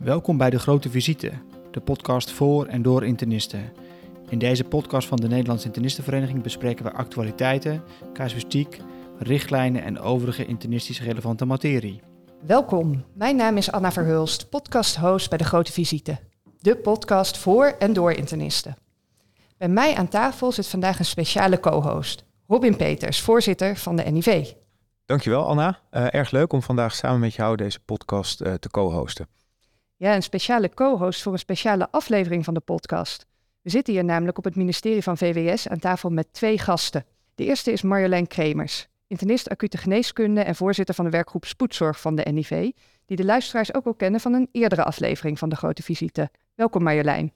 Welkom bij de Grote Visite, de podcast voor en door internisten. In deze podcast van de Nederlandse Internistenvereniging bespreken we actualiteiten, casuïstiek, richtlijnen en overige internistisch relevante materie. Welkom, mijn naam is Anna Verhulst, podcast-host bij de Grote Visite. De podcast voor en door internisten. Bij mij aan tafel zit vandaag een speciale co-host, Robin Peters, voorzitter van de NIV. Dankjewel Anna. Uh, erg leuk om vandaag samen met jou deze podcast uh, te co-hosten. Ja, een speciale co-host voor een speciale aflevering van de podcast. We zitten hier namelijk op het ministerie van VWS aan tafel met twee gasten. De eerste is Marjolein Kremers, internist acute geneeskunde en voorzitter van de werkgroep Spoedzorg van de NIV, die de luisteraars ook al kennen van een eerdere aflevering van de Grote Visite. Welkom Marjolein.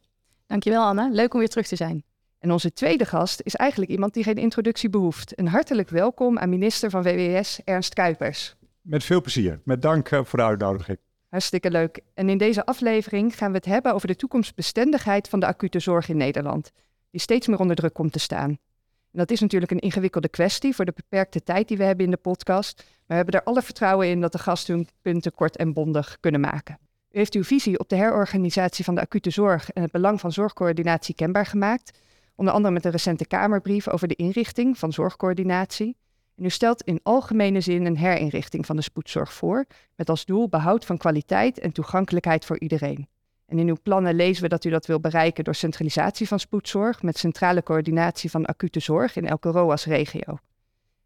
Dankjewel Anna, leuk om weer terug te zijn. En onze tweede gast is eigenlijk iemand die geen introductie behoeft. Een hartelijk welkom aan minister van VWS Ernst Kuipers. Met veel plezier. Met dank eh, voor de uitnodiging. Hartstikke leuk. En in deze aflevering gaan we het hebben over de toekomstbestendigheid van de acute zorg in Nederland, die steeds meer onder druk komt te staan. En dat is natuurlijk een ingewikkelde kwestie voor de beperkte tijd die we hebben in de podcast, maar we hebben er alle vertrouwen in dat de gasten hun punten kort en bondig kunnen maken. U heeft uw visie op de herorganisatie van de acute zorg en het belang van zorgcoördinatie kenbaar gemaakt, onder andere met een recente Kamerbrief over de inrichting van zorgcoördinatie. En u stelt in algemene zin een herinrichting van de spoedzorg voor, met als doel behoud van kwaliteit en toegankelijkheid voor iedereen. En in uw plannen lezen we dat u dat wil bereiken door centralisatie van spoedzorg met centrale coördinatie van acute zorg in elke ROAS-regio.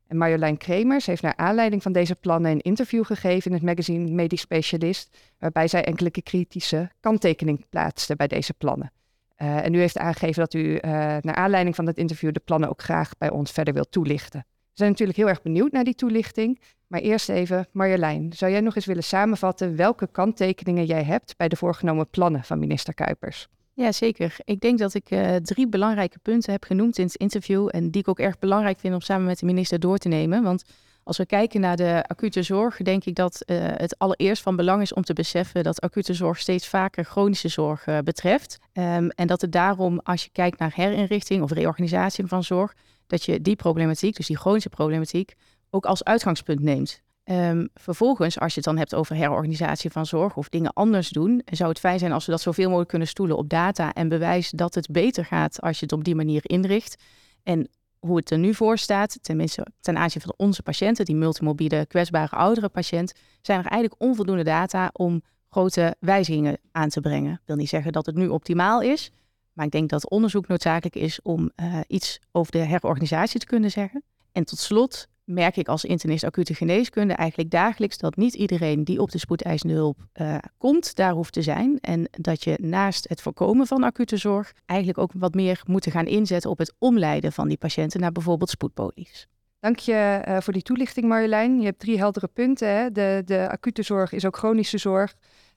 En Marjolein Kremers heeft naar aanleiding van deze plannen een interview gegeven in het magazine Medisch Specialist, waarbij zij enkele kritische kanttekening plaatste bij deze plannen. Uh, en u heeft aangegeven dat u uh, naar aanleiding van dat interview de plannen ook graag bij ons verder wilt toelichten. Zijn natuurlijk heel erg benieuwd naar die toelichting. Maar eerst even, Marjolein, zou jij nog eens willen samenvatten welke kanttekeningen jij hebt bij de voorgenomen plannen van minister Kuipers? Ja, zeker. Ik denk dat ik uh, drie belangrijke punten heb genoemd in het interview en die ik ook erg belangrijk vind om samen met de minister door te nemen. Want als we kijken naar de acute zorg, denk ik dat uh, het allereerst van belang is om te beseffen dat acute zorg steeds vaker chronische zorg uh, betreft. Um, en dat het daarom, als je kijkt naar herinrichting of reorganisatie van zorg, dat je die problematiek, dus die chronische problematiek, ook als uitgangspunt neemt. Um, vervolgens, als je het dan hebt over herorganisatie van zorg of dingen anders doen, zou het fijn zijn als we dat zoveel mogelijk kunnen stoelen op data en bewijs dat het beter gaat als je het op die manier inricht. En hoe het er nu voor staat, tenminste ten aanzien van onze patiënten, die multimobiele, kwetsbare oudere patiënt, zijn er eigenlijk onvoldoende data om grote wijzigingen aan te brengen. Ik wil niet zeggen dat het nu optimaal is, maar ik denk dat onderzoek noodzakelijk is om uh, iets over de herorganisatie te kunnen zeggen. En tot slot merk ik als internist acute geneeskunde eigenlijk dagelijks dat niet iedereen die op de spoedeisende hulp uh, komt, daar hoeft te zijn. En dat je naast het voorkomen van acute zorg eigenlijk ook wat meer moet gaan inzetten op het omleiden van die patiënten naar bijvoorbeeld spoedpolies. Dank je uh, voor die toelichting Marjolein. Je hebt drie heldere punten. Hè? De, de acute zorg is ook chronische zorg.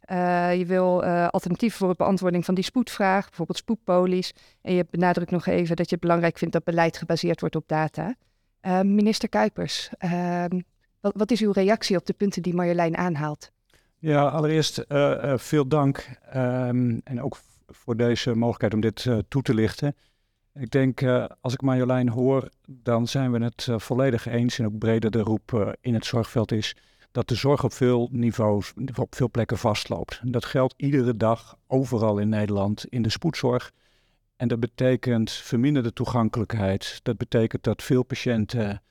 Uh, je wil uh, alternatieven voor de beantwoording van die spoedvraag, bijvoorbeeld spoedpolies. En je benadrukt nog even dat je het belangrijk vindt dat beleid gebaseerd wordt op data. Uh, minister Kuipers, ehm, wat, wat, is uw reactie op de punten die Marjolein aanhaalt? Ja, allereerst veel dank um, en ook voor deze mogelijkheid om dit toe te lichten. Ik denk, als ik Marjolein hoor, dan zijn we het volledig eens en ook breder de roep in het zorgveld is dat de zorg op veel niveaus, op veel plekken vastloopt. Dat geldt iedere dag, overal in Nederland, in de spoedzorg. En dat betekent verminderde toegankelijkheid. Dat betekent dat veel patiënten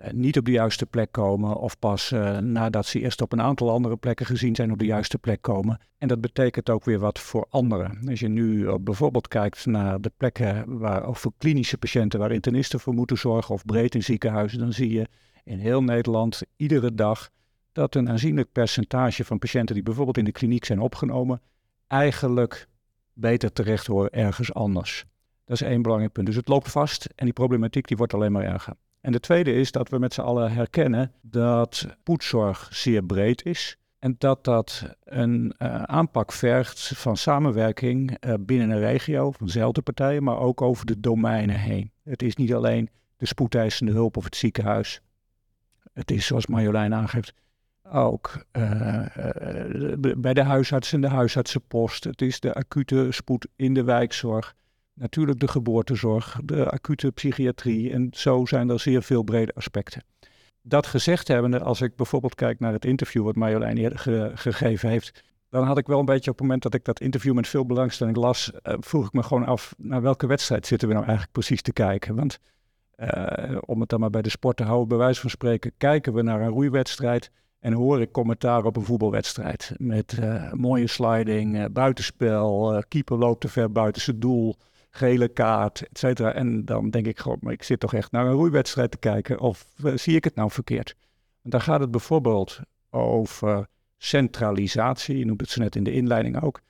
eh, niet op de juiste plek komen of pas uh, nadat ze eerst op een aantal andere plekken gezien zijn op de juiste plek komen. En dat betekent ook weer wat voor anderen. Als je nu uh, bijvoorbeeld kijkt naar de plekken waar, of voor klinische patiënten waar internisten voor moeten zorgen of breed in ziekenhuizen, dan zie je in heel Nederland iedere dag dat een aanzienlijk percentage van patiënten die bijvoorbeeld in de kliniek zijn opgenomen, eigenlijk beter terecht horen ergens anders. Dat is één belangrijk punt. Dus het loopt vast en die problematiek die wordt alleen maar erger. En de tweede is dat we met z'n allen herkennen dat poedzorg zeer breed is. En dat dat een uh, aanpak vergt van samenwerking uh, binnen een regio, van dezelfde partijen, maar ook over de domeinen heen. Het is niet alleen de spoedeisende hulp of het ziekenhuis. Het is, zoals Marjolein aangeeft, ook uh, uh, bij de huisarts en de huisartsenpost. Het is de acute spoed in de wijkzorg. Natuurlijk de geboortezorg, de acute psychiatrie. En zo zijn er zeer veel brede aspecten. Dat gezegd hebbende, als ik bijvoorbeeld kijk naar het interview wat Marjolein ge gegeven heeft, dan had ik wel een beetje op het moment dat ik dat interview met veel belangstelling las, uh, vroeg ik me gewoon af, naar welke wedstrijd zitten we nou eigenlijk precies te kijken? Want om het dan maar bij de sport te houden, bij wijze van spreken, kijken we naar een roeiwedstrijd en hoor ik commentaar op een voetbalwedstrijd. Met uh, mooie sliding, buitenspel, keeper loopt te ver buiten zijn doel, gele kaart, et cetera. En dan denk ik gewoon, maar ik zit toch echt naar een roeiwedstrijd te kijken of zie ik het nou verkeerd? Want daar gaat het bijvoorbeeld over centralisatie. Je noemt het zo net in de inleiding ook.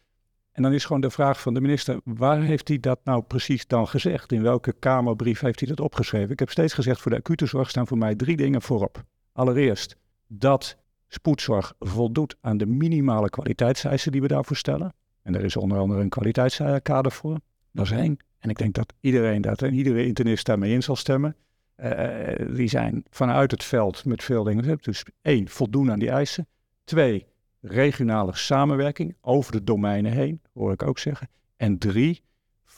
En dan is gewoon de vraag van de minister, waar heeft hij dat nou precies dan gezegd? In welke Kamerbrief heeft hij dat opgeschreven? Ik heb steeds gezegd, voor de acute zorg staan voor mij drie dingen voorop. Allereerst dat spoedzorg voldoet aan de minimale kwaliteitseisen die we daarvoor stellen. En er is onder andere een kwaliteitskader voor. Dat is één. En ik denk dat iedereen dat en iedere internist daarmee in zal stemmen. Uh, die zijn vanuit het veld met veel dingen. Dus één, voldoen aan die eisen. Twee, regionale samenwerking over de domeinen heen, hoor ik ook zeggen. En drie,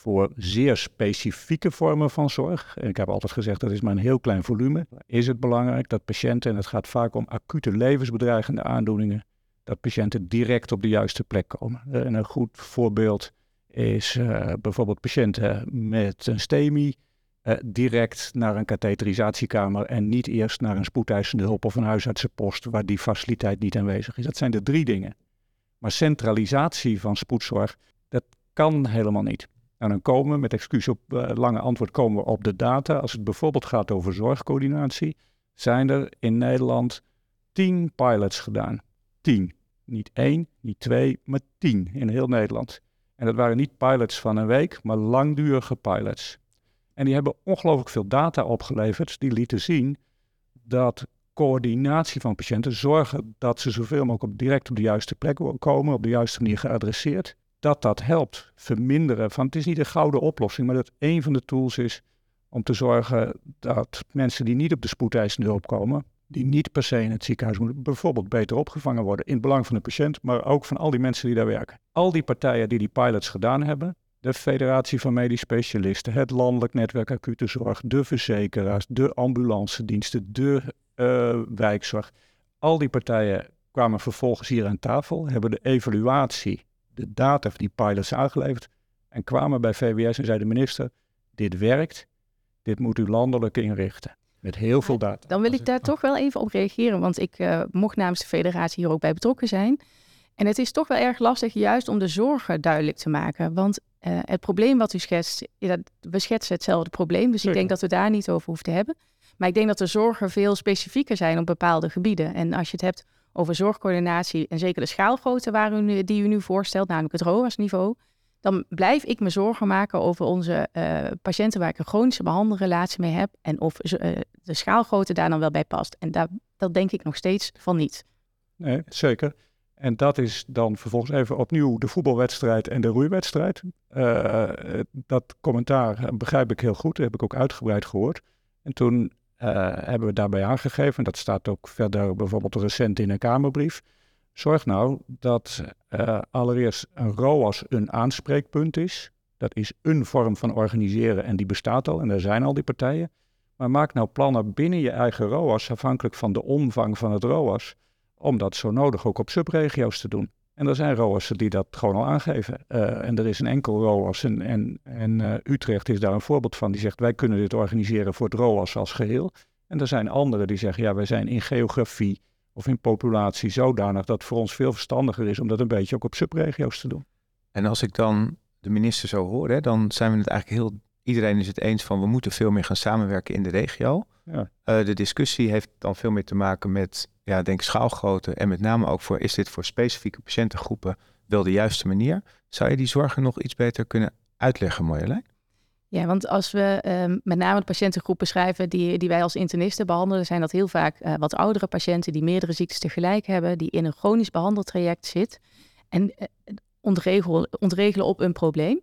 voor zeer specifieke vormen van zorg. En ik heb altijd gezegd dat is maar een heel klein volume. Is het belangrijk dat patiënten, en het gaat vaak om acute levensbedreigende aandoeningen, dat patiënten direct op de juiste plek komen. En een goed voorbeeld is uh, bijvoorbeeld patiënten met een STEMI uh, direct naar een katheterisatiekamer en niet eerst naar een spoedeisende hulp of een huisartsenpost waar die faciliteit niet aanwezig is. Dat zijn de drie dingen. Maar centralisatie van spoedzorg, dat kan helemaal niet. En dan komen met excuus op uh, lange antwoord, komen we op de data. Als het bijvoorbeeld gaat over zorgcoördinatie, zijn er in Nederland tien pilots gedaan. Tien. Niet één, niet twee, maar tien in heel Nederland. En dat waren niet pilots van een week, maar langdurige pilots. En die hebben ongelooflijk veel data opgeleverd. Die lieten zien dat coördinatie van patiënten, zorgen dat ze zoveel mogelijk direct op de juiste plek komen, op de juiste manier geadresseerd, dat dat helpt verminderen van, het is niet een gouden oplossing, maar dat een van de tools is om te zorgen dat mensen die niet op de spoedeisende hulp komen, die niet per se in het ziekenhuis moeten, bijvoorbeeld beter opgevangen worden in het belang van de patiënt, maar ook van al die mensen die daar werken. Al die partijen die die pilots gedaan hebben, de Federatie van Medisch Specialisten, het Landelijk Netwerk Acute Zorg, de verzekeraars, de ambulancediensten, de uh, wijkzorg. Al die partijen kwamen vervolgens hier aan tafel, hebben de evaluatie, de data van die pilots aangeleverd en kwamen bij VWS en zeiden minister, dit werkt, dit moet u landelijk inrichten. Met heel veel data. Dan wil ik daar toch wel even op reageren, want ik uh, mocht namens de federatie hier ook bij betrokken zijn. En het is toch wel erg lastig juist om de zorgen duidelijk te maken. Want uh, het probleem wat u schetst, ja, we schetsen hetzelfde probleem. Dus ik denk dat we daar niet over hoeven te hebben. Maar ik denk dat de zorgen veel specifieker zijn op bepaalde gebieden. En als je het hebt over zorgcoördinatie en zeker de schaalgrootte waar u, die u nu voorstelt, namelijk het ROAS-niveau, dan blijf ik me zorgen maken over onze uh, patiënten waar ik een chronische behandelrelatie mee heb en of uh, de schaalgrootte daar dan wel bij past. En dat denk ik nog steeds van niet. Nee, zeker. En dat is dan vervolgens even opnieuw de voetbalwedstrijd en de roeiwedstrijd. Uh, dat commentaar begrijp ik heel goed, dat heb ik ook uitgebreid gehoord. En toen hebben we daarbij aangegeven, en dat staat ook verder bijvoorbeeld recent in een Kamerbrief. Zorg nou dat uh, allereerst een ROAS een aanspreekpunt is. Dat is een vorm van organiseren en die bestaat al en er zijn al die partijen. Maar maak nou plannen binnen je eigen ROAS, afhankelijk van de omvang van het ROAS om dat zo nodig ook op subregio's te doen. En er zijn ROAS'en die dat gewoon al aangeven. Uh, en er is een enkel ROAS en, en, uh, Utrecht is daar een voorbeeld van. Die zegt wij kunnen dit organiseren voor het ROAS als geheel. En er zijn anderen die zeggen ja wij zijn in geografie of in populatie zodanig dat het voor ons veel verstandiger is om dat een beetje ook op subregio's te doen. En als ik dan de minister zo hoor, hè, dan zijn we het eigenlijk heel... Iedereen is het eens van we moeten veel meer gaan samenwerken in de regio. Ja. Uh, de discussie heeft dan veel meer te maken met ja, denk schaalgrootte en met name ook voor is dit voor specifieke patiëntengroepen wel de juiste manier? Zou je die zorgen nog iets beter kunnen uitleggen, Marjolein? Ja, want als we um, met name de patiëntengroepen schrijven die, die wij als internisten behandelen, zijn dat heel vaak uh, wat oudere patiënten die meerdere ziektes tegelijk hebben, die in een chronisch behandeltraject zit en uh, ontregelen, ontregelen op een probleem.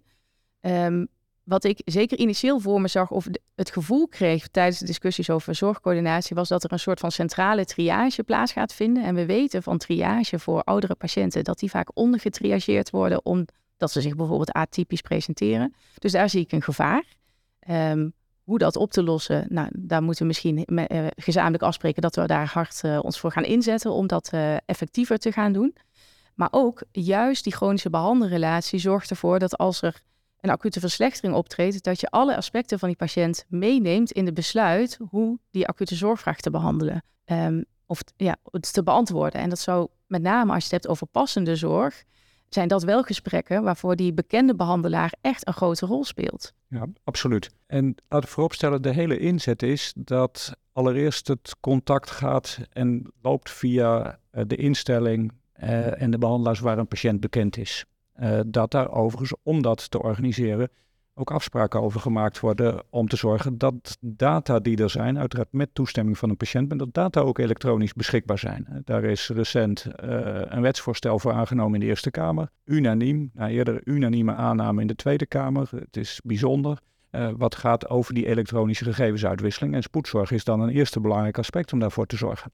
Um, wat ik zeker initieel voor me zag of het gevoel kreeg tijdens de discussies over zorgcoördinatie, was dat er een soort van centrale triage plaats gaat vinden. En we weten van triage voor oudere patiënten dat die vaak ondergetriageerd worden omdat ze zich bijvoorbeeld atypisch presenteren. Dus daar zie ik een gevaar. Um, hoe dat op te lossen, nou, daar moeten we misschien uh, gezamenlijk afspreken dat we daar hard uh, ons voor gaan inzetten om dat uh, effectiever te gaan doen. Maar ook juist die chronische behandelrelatie zorgt ervoor dat als er een acute verslechtering optreedt, dat je alle aspecten van die patiënt meeneemt in het besluit hoe die acute zorgvraag te behandelen. Um, of ja, te beantwoorden. En dat zou met name als je het hebt over passende zorg, zijn dat wel gesprekken waarvoor die bekende behandelaar echt een grote rol speelt. Ja, absoluut. En laat ik vooropstellen, de hele inzet is dat allereerst het contact gaat en loopt via eh, de instelling uh, en de behandelaars waar een patiënt bekend is. Uh, dat daar overigens, om dat te organiseren, ook afspraken over gemaakt worden om te zorgen dat data die er zijn, uiteraard met toestemming van een patiënt, maar dat data ook elektronisch beschikbaar zijn. Daar is recent uh, een wetsvoorstel voor aangenomen in de Eerste Kamer, unaniem, na eerder unanieme aanname in de Tweede Kamer. Het is bijzonder. Uh, wat gaat over die elektronische gegevensuitwisseling. En spoedzorg is dan een eerste belangrijk aspect om daarvoor te zorgen.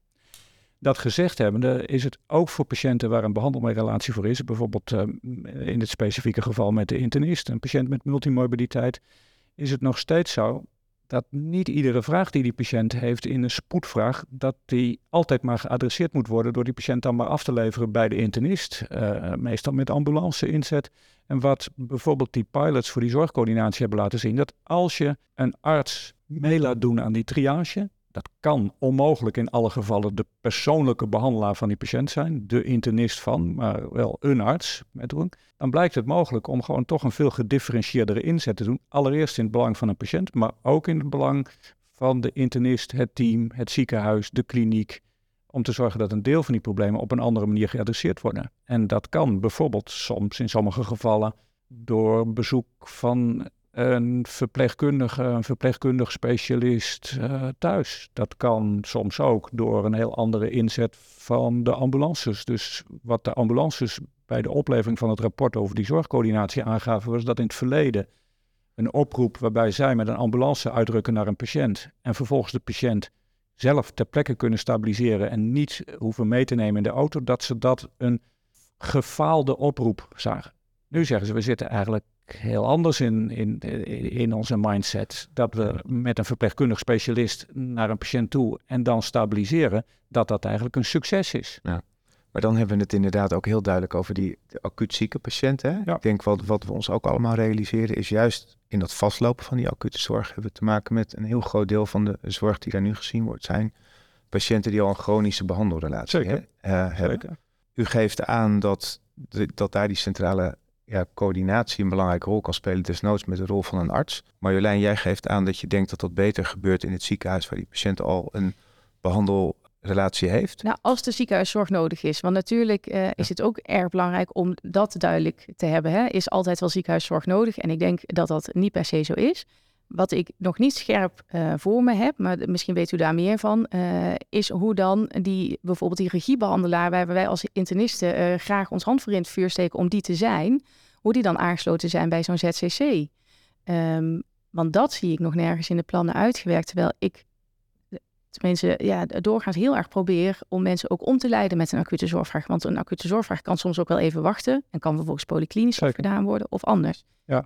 Dat gezegd hebbende is het ook voor patiënten waar een behandelrelatie voor is, bijvoorbeeld uh, in het specifieke geval met de internist, een patiënt met multimorbiditeit, is het nog steeds zo dat niet iedere vraag die die patiënt heeft in een spoedvraag, dat die altijd maar geadresseerd moet worden door die patiënt dan maar af te leveren bij de internist, uh, meestal met ambulance inzet. En wat bijvoorbeeld die pilots voor die zorgcoördinatie hebben laten zien, dat als je een arts mee laat doen aan die triage, dat kan onmogelijk in alle gevallen de persoonlijke behandelaar van die patiënt zijn, de internist van, maar wel een arts met doen. Dan blijkt het mogelijk om gewoon toch een veel gedifferentieerdere inzet te doen. Allereerst in het belang van een patiënt, maar ook in het belang van de internist, het team, het ziekenhuis, de kliniek. Om te zorgen dat een deel van die problemen op een andere manier geadresseerd worden. En dat kan bijvoorbeeld soms in sommige gevallen door bezoek van een verpleegkundige, een verpleegkundig specialist uh, thuis. Dat kan soms ook door een heel andere inzet van de ambulances. Dus wat de ambulances bij de oplevering van het rapport over die zorgcoördinatie aangaven, was dat in het verleden een oproep waarbij zij met een ambulance uitrukken naar een patiënt en vervolgens de patiënt zelf ter plekke kunnen stabiliseren en niet hoeven mee te nemen in de auto, dat ze dat een gefaalde oproep zagen. Nu zeggen ze, we zitten eigenlijk heel anders in, in, in onze mindset. Dat we met een verpleegkundig specialist naar een patiënt toe en dan stabiliseren, dat dat eigenlijk een succes is. Ja. Maar dan hebben we het inderdaad ook heel duidelijk over die acuut zieke patiënten. Ja. Ik denk wat, wat we ons ook allemaal realiseren is juist in dat vastlopen van die acute zorg hebben we te maken met een heel groot deel van de zorg die daar nu gezien wordt, zijn patiënten die al een chronische behandelrelatie Zeker. uh, hebben. U geeft aan dat, dat daar die centrale ja, coördinatie een belangrijke rol kan spelen, desnoods met de rol van een arts. Marjolein, jij geeft aan dat je denkt dat dat beter gebeurt in het ziekenhuis waar die patiënt al een behandelrelatie heeft. Nou, als de ziekenhuiszorg nodig is. Want natuurlijk uh, is het ook erg belangrijk om dat duidelijk te hebben. Hè? Is altijd wel ziekenhuiszorg nodig? En ik denk dat dat niet per se zo is. Wat ik nog niet scherp uh, voor me heb, maar misschien weet u daar meer van, uh, is hoe dan die bijvoorbeeld die regiebehandelaar, waar wij als internisten uh, graag ons hand voor in het vuur steken om die te zijn, hoe die dan aangesloten zijn bij zo'n ZCC. Um, ehm, want dat zie ik nog nergens in de plannen uitgewerkt, terwijl ik tenminste ja, doorgaans heel erg probeer om mensen ook om te leiden met een acute zorgvraag. Want een acute zorgvraag kan soms ook wel even wachten en kan vervolgens polyklinisch gedaan worden of anders. Ja,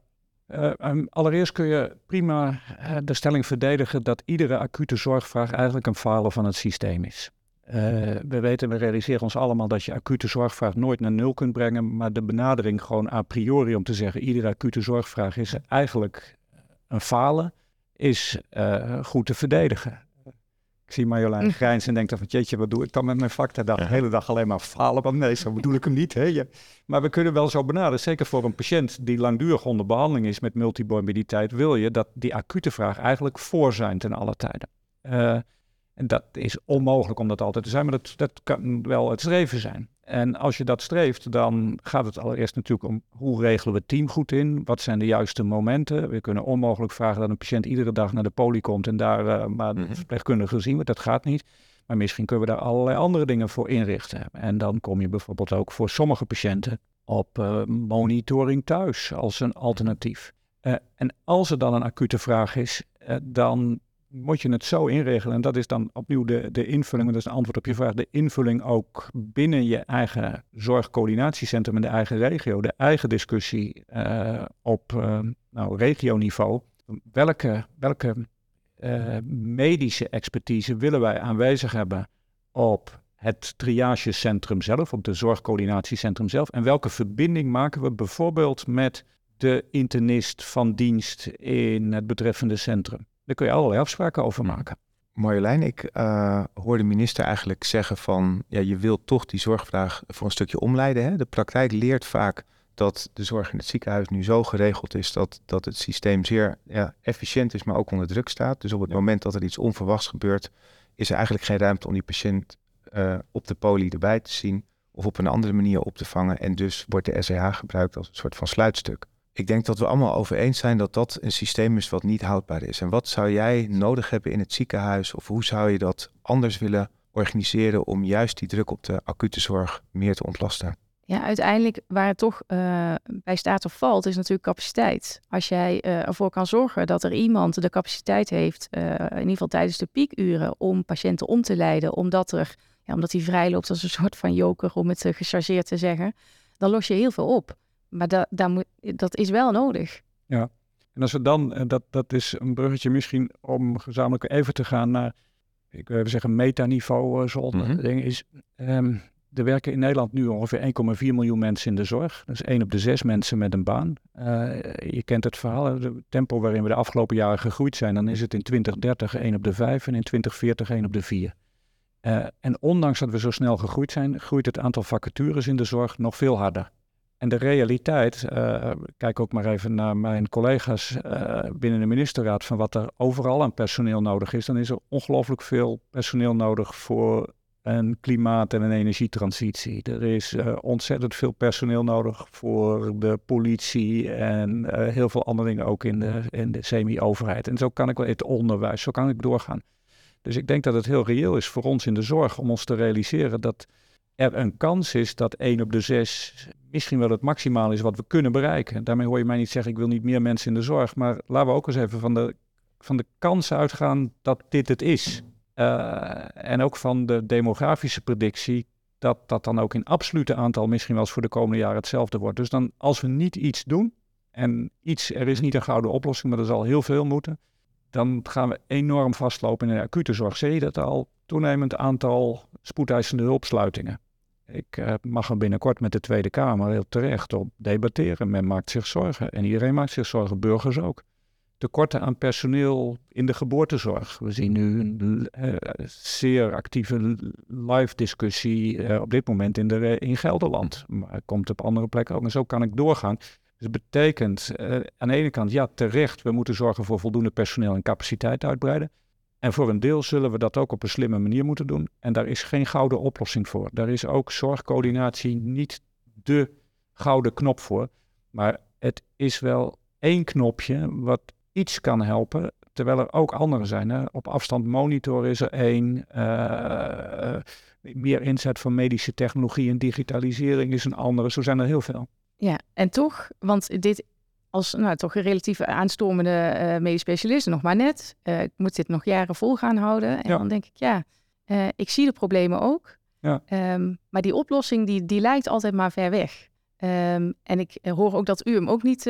uh, allereerst kun je prima uh, de stelling verdedigen dat iedere acute zorgvraag eigenlijk een falen van het systeem is. Uh, we weten, we realiseren ons allemaal dat je acute zorgvraag nooit naar nul kunt brengen, maar de benadering gewoon a priori om te zeggen iedere acute zorgvraag is eigenlijk een falen, is goed te verdedigen. Ik zie Marjolein mm. grijns en denkt van, jeetje, wat doe ik dan met mijn vak de De hele dag alleen maar falen. Want nee, zo bedoel ik hem niet. Hè? Je, maar we kunnen wel zo benaderen. Zeker voor een patiënt die langdurig onder behandeling is met multimorbiditeit, wil je dat die acute vraag eigenlijk voor zijn ten alle tijden. Uh, en dat is onmogelijk om dat altijd te zijn, maar dat, dat kan wel het streven zijn. En als je dat streeft, dan gaat het allereerst natuurlijk om hoe regelen we het team goed in? Wat zijn de juiste momenten? We kunnen onmogelijk vragen dat een patiënt iedere dag naar de poli komt en daar uh, maar mhm. verpleegkundige zien we. Dat gaat niet. Maar misschien kunnen we daar allerlei andere dingen voor inrichten. En dan kom je bijvoorbeeld ook voor sommige patiënten op uh, monitoring thuis als een alternatief. Uh, en als er dan een acute vraag is, dan moet je het zo inregelen. En dat is dan opnieuw de, de invulling, dat is een antwoord op je vraag, de invulling ook binnen je eigen zorgcoördinatiecentrum in de eigen regio, de eigen discussie uh, op uh, nou, regioniveau. Welke, welke uh, medische expertise willen wij aanwezig hebben op het triagecentrum zelf, op de zorgcoördinatiecentrum zelf? En welke verbinding maken we bijvoorbeeld met de internist van dienst in het betreffende centrum? Daar kun je allerlei afspraken over maken. Marjolein, ik uh, hoor de minister eigenlijk zeggen van, ja, je wilt toch die zorgvraag voor een stukje omleiden. Hè? De praktijk leert vaak dat de zorg in het ziekenhuis nu zo geregeld is dat, dat het systeem zeer ja, efficiënt is, maar ook onder druk staat. Dus op het moment dat er iets onverwachts gebeurt, is er eigenlijk geen ruimte om die patiënt uh, op de poli erbij te zien of op een andere manier op te vangen. En dus wordt de SEH gebruikt als een soort van sluitstuk. Ik denk dat we allemaal over eens zijn dat dat een systeem is wat niet houdbaar is. En wat zou jij nodig hebben in het ziekenhuis of hoe zou je dat anders willen organiseren om juist die druk op de acute zorg meer te ontlasten? Ja, uiteindelijk waar het toch uh, bij staat of valt, is natuurlijk capaciteit. Als jij uh, ervoor kan zorgen dat er iemand de capaciteit heeft, uh, in ieder geval tijdens de piekuren, om patiënten om te leiden, omdat, er, ja, omdat hij vrij loopt als een soort van joker, om het gechargeerd te zeggen, dan los je heel veel op. Maar da, daar moet, dat is wel nodig. Ja, en als we dan, dat, dat is een bruggetje misschien om gezamenlijk even te gaan naar, ik wil even zeggen, metaniveau, zoals mm -hmm. ding is. Um, er werken in Nederland nu ongeveer 1,4 miljoen mensen in de zorg. Dat is 1 op de 6 mensen met een baan. Uh, je kent het verhaal, het tempo waarin we de afgelopen jaren gegroeid zijn. Dan is het in 2030 1 op de 5 en in 2040 1 op de 4. Uh, en ondanks dat we zo snel gegroeid zijn, groeit het aantal vacatures in de zorg nog veel harder. En de realiteit, uh, kijk ook maar even naar mijn collega's binnen de ministerraad, van wat er overal aan personeel nodig is, dan is er ongelooflijk veel personeel nodig voor een klimaat- en een energietransitie. Er is uh, ontzettend veel personeel nodig voor de politie en heel veel andere dingen ook in de, in de semi-overheid. En zo kan ik wel het onderwijs, zo kan ik doorgaan. Dus ik denk dat het heel reëel is voor ons in de zorg om ons te realiseren dat er een kans is dat één op de zes misschien wel het maximaal is wat we kunnen bereiken. Daarmee hoor je mij niet zeggen ik wil niet meer mensen in de zorg, maar laten we ook eens even van de, van de kans uitgaan dat dit het is. Uh, en ook van de demografische predictie, dat dat dan ook in absolute aantal misschien wel eens voor de komende jaren hetzelfde wordt. Dus dan als we niet iets doen, en iets, er is niet een gouden oplossing, maar er zal heel veel moeten, dan gaan we enorm vastlopen in de acute zorg. Zie je dat al? Toenemend aantal spoedeisende hulpsluitingen. Ik uh, mag er binnenkort met de Tweede Kamer heel terecht op debatteren. Men maakt zich zorgen en iedereen maakt zich zorgen, burgers ook tekorten aan personeel in de geboortezorg. We zien nu een uh, zeer actieve live discussie uh, op dit moment in, de, in Gelderland. Maar komt op andere plekken ook. En zo kan ik doorgaan. Dus dat betekent aan de ene kant, ja, terecht, we moeten zorgen voor voldoende personeel en capaciteit uitbreiden. En voor een deel zullen we dat ook op een slimme manier moeten doen. En daar is geen gouden oplossing voor. Daar is ook zorgcoördinatie niet de gouden knop voor. Maar het is wel één knopje wat iets kan helpen. Terwijl er ook andere zijn. Hè? Op afstand monitor is er één. Uh, meer inzet van medische technologie en digitalisering is een andere. Zo zijn er heel veel. Ja, en toch, want dit als nou, toch een relatief aanstormende uh, medisch specialist, nog maar net. Uh, ik moet dit nog jaren vol gaan houden. En ja. dan denk ik, ja, uh, ik zie de problemen ook. Ja. Um, maar die oplossing, die, die lijkt altijd maar ver weg. Um, en ik hoor ook dat u hem ook niet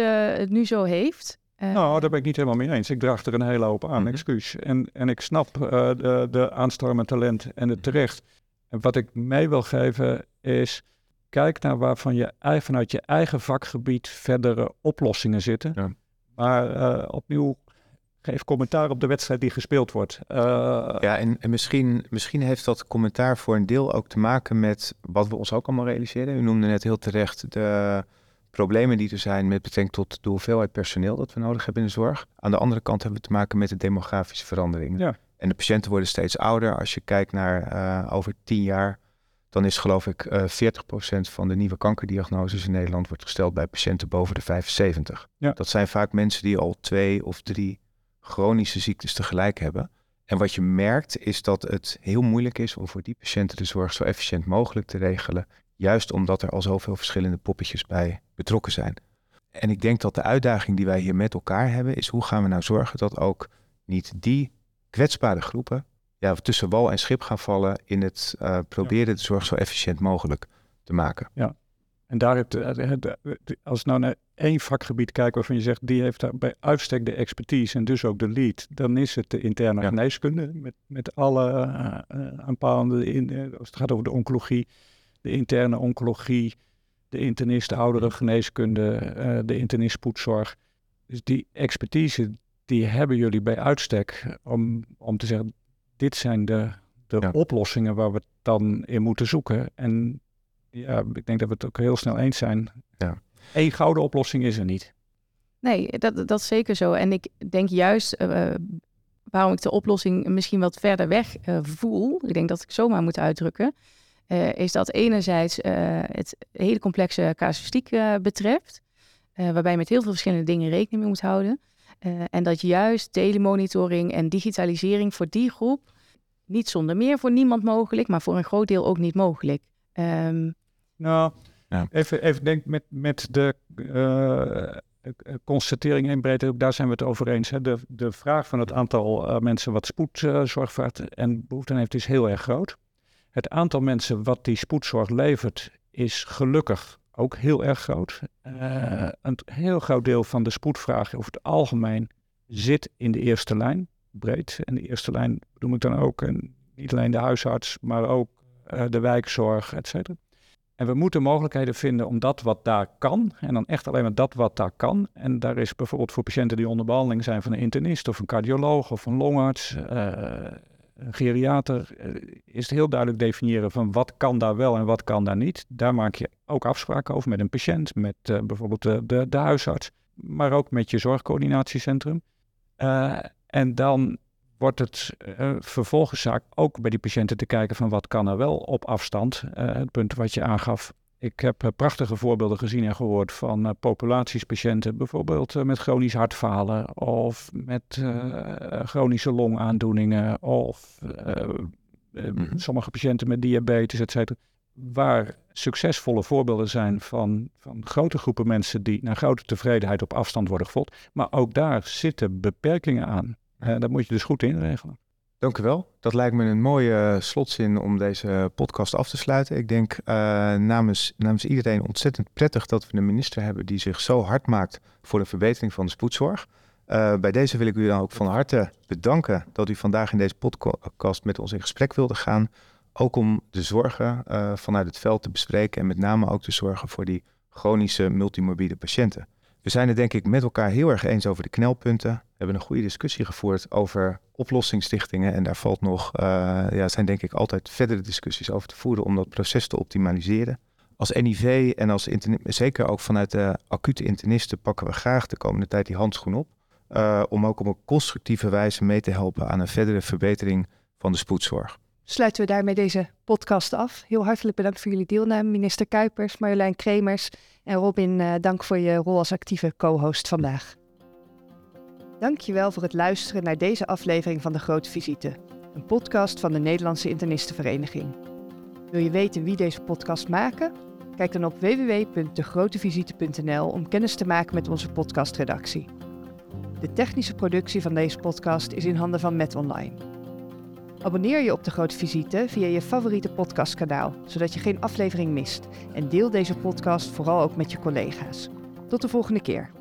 nu zo heeft. Nou, daar ben ik niet helemaal mee eens. Ik draag er een hele hoop aan, mm excuus. En, en ik snap de, de aanstormend talent en het terecht. En wat ik mee wil geven is, kijk naar waarvan je vanuit je eigen vakgebied verdere oplossingen zitten. Ja. Maar uh, opnieuw, geef commentaar op de wedstrijd die gespeeld wordt. ja, en, en misschien, misschien heeft dat commentaar voor een deel ook te maken met wat we ons ook allemaal realiseren. U noemde net heel terecht de problemen die er zijn met betrekking tot de hoeveelheid personeel dat we nodig hebben in de zorg. Aan de andere kant hebben we te maken met de demografische veranderingen. Ja. En de patiënten worden steeds ouder. Als je kijkt naar uh, over tien jaar, dan is geloof ik uh, eh, 40% van de nieuwe kankerdiagnoses in Nederland wordt gesteld bij patiënten boven de 75. Ja. Dat zijn vaak mensen die al twee of drie chronische ziektes tegelijk hebben. En wat je merkt is dat het heel moeilijk is om voor die patiënten de zorg zo efficiënt mogelijk te regelen. Juist omdat er al zoveel verschillende poppetjes bij betrokken zijn. En ik denk dat de uitdaging die wij hier met elkaar hebben, is hoe gaan we nou zorgen dat ook niet die kwetsbare groepen ja, tussen wal en schip gaan vallen in het uh, proberen de zorg zo efficiënt mogelijk te maken. Ja, En daar heeft, als nou naar één vakgebied kijken waarvan je zegt, die heeft daar bij uitstek de expertise en dus ook de lead, dan is het de interne geneeskunde met, met alle uh, aanpalende, in, als het gaat over de oncologie, de interne oncologie, de internist, de ouderengeneeskunde, uh, de internist spoedzorg. Dus die expertise, die hebben jullie bij uitstek om, om te zeggen, dit zijn de, de oplossingen waar we dan in moeten zoeken. En ja, ik denk dat we het ook heel snel eens zijn. Ja. Eén gouden oplossing is er niet. Nee, dat, dat is zeker zo. En ik denk juist uh, waarom ik de oplossing misschien wat verder weg uh, voel, ik denk dat ik zomaar moet uitdrukken, uh, is dat enerzijds het hele complexe casuïstiek betreft, waarbij je met heel veel verschillende dingen rekening mee moet houden. En dat juist telemonitoring en digitalisering voor die groep niet zonder meer voor niemand mogelijk, maar voor een groot deel ook niet mogelijk. Um, nou, ja. even, even denk met, met de uh, constatering in breedte, daar zijn we het over eens. Hè. De, de vraag van het aantal uh, mensen wat spoedzorg uh, en behoefte heeft is heel erg groot. Het aantal mensen wat die spoedzorg levert is gelukkig ook heel erg groot. een heel groot deel van de spoedvraag over het algemeen zit in de eerste lijn, breed. En de eerste lijn bedoel ik dan ook, en niet alleen de huisarts, maar ook de wijkzorg, et cetera. En we moeten mogelijkheden vinden om dat wat daar kan, en dan echt alleen maar dat wat daar kan. En daar is bijvoorbeeld voor patiënten die onder behandeling zijn van een internist of een cardioloog of een longarts, uh, een geriater, is het heel duidelijk definiëren van wat kan daar wel en wat kan daar niet. Daar maak je ook afspraken over met een patiënt, met uh, bijvoorbeeld de, de, huisarts, maar ook met je zorgcoördinatiecentrum. en dan wordt het uh, vervolgens zaak ook bij die patiënten te kijken van wat kan er wel op afstand. Het punt wat je aangaf. Ik heb prachtige voorbeelden gezien en gehoord van populaties patiënten, bijvoorbeeld met chronisch hartfalen of met chronische longaandoeningen of mm-hmm. sommige patiënten met diabetes, et cetera. Waar succesvolle voorbeelden zijn van, van grote groepen mensen die naar grote tevredenheid op afstand worden gevolgd. Maar ook daar zitten beperkingen aan. Uh, dat moet je dus goed inregelen. Dank u wel. Dat lijkt me een mooie eh, slotzin om deze podcast af te sluiten. Ik denk uh, namens, namens iedereen ontzettend prettig dat we een minister hebben die zich zo hard maakt voor de verbetering van de spoedzorg. Uh, bij deze wil ik u dan ook van harte bedanken dat u vandaag in deze podcast met ons in gesprek wilde gaan. Ook om de zorgen uh, vanuit het veld te bespreken en met name ook de zorgen voor die chronische multimorbide patiënten. We zijn het denk ik met elkaar heel erg eens over de knelpunten. We hebben een goede discussie gevoerd over oplossingsstichtingen. En daar valt nog, uh, ja, zijn denk ik altijd verdere discussies over te voeren om dat proces te optimaliseren. Als NIV en als zeker ook vanuit de acute internisten pakken we graag de komende tijd die handschoen op. Uh, om ook op een constructieve wijze mee te helpen aan een verdere verbetering van de spoedzorg sluiten we daarmee deze podcast af. Heel hartelijk bedankt voor jullie deelname, minister Kuipers, Marjolein Kremers en Robin, uh, dank voor je rol als actieve co-host vandaag. Dankjewel voor het luisteren naar deze aflevering van De Grote Visite, een podcast van de Nederlandse Internistenvereniging. Wil je weten wie deze podcast maken? Kijk dan op www.degrotevisite.nl om kennis te maken met onze podcastredactie. De technische productie van deze podcast is in handen van Met Online. Abonneer je op de Grote Visite via je favoriete podcastkanaal, zodat je geen aflevering mist. En deel deze podcast vooral ook met je collega's. Tot de volgende keer.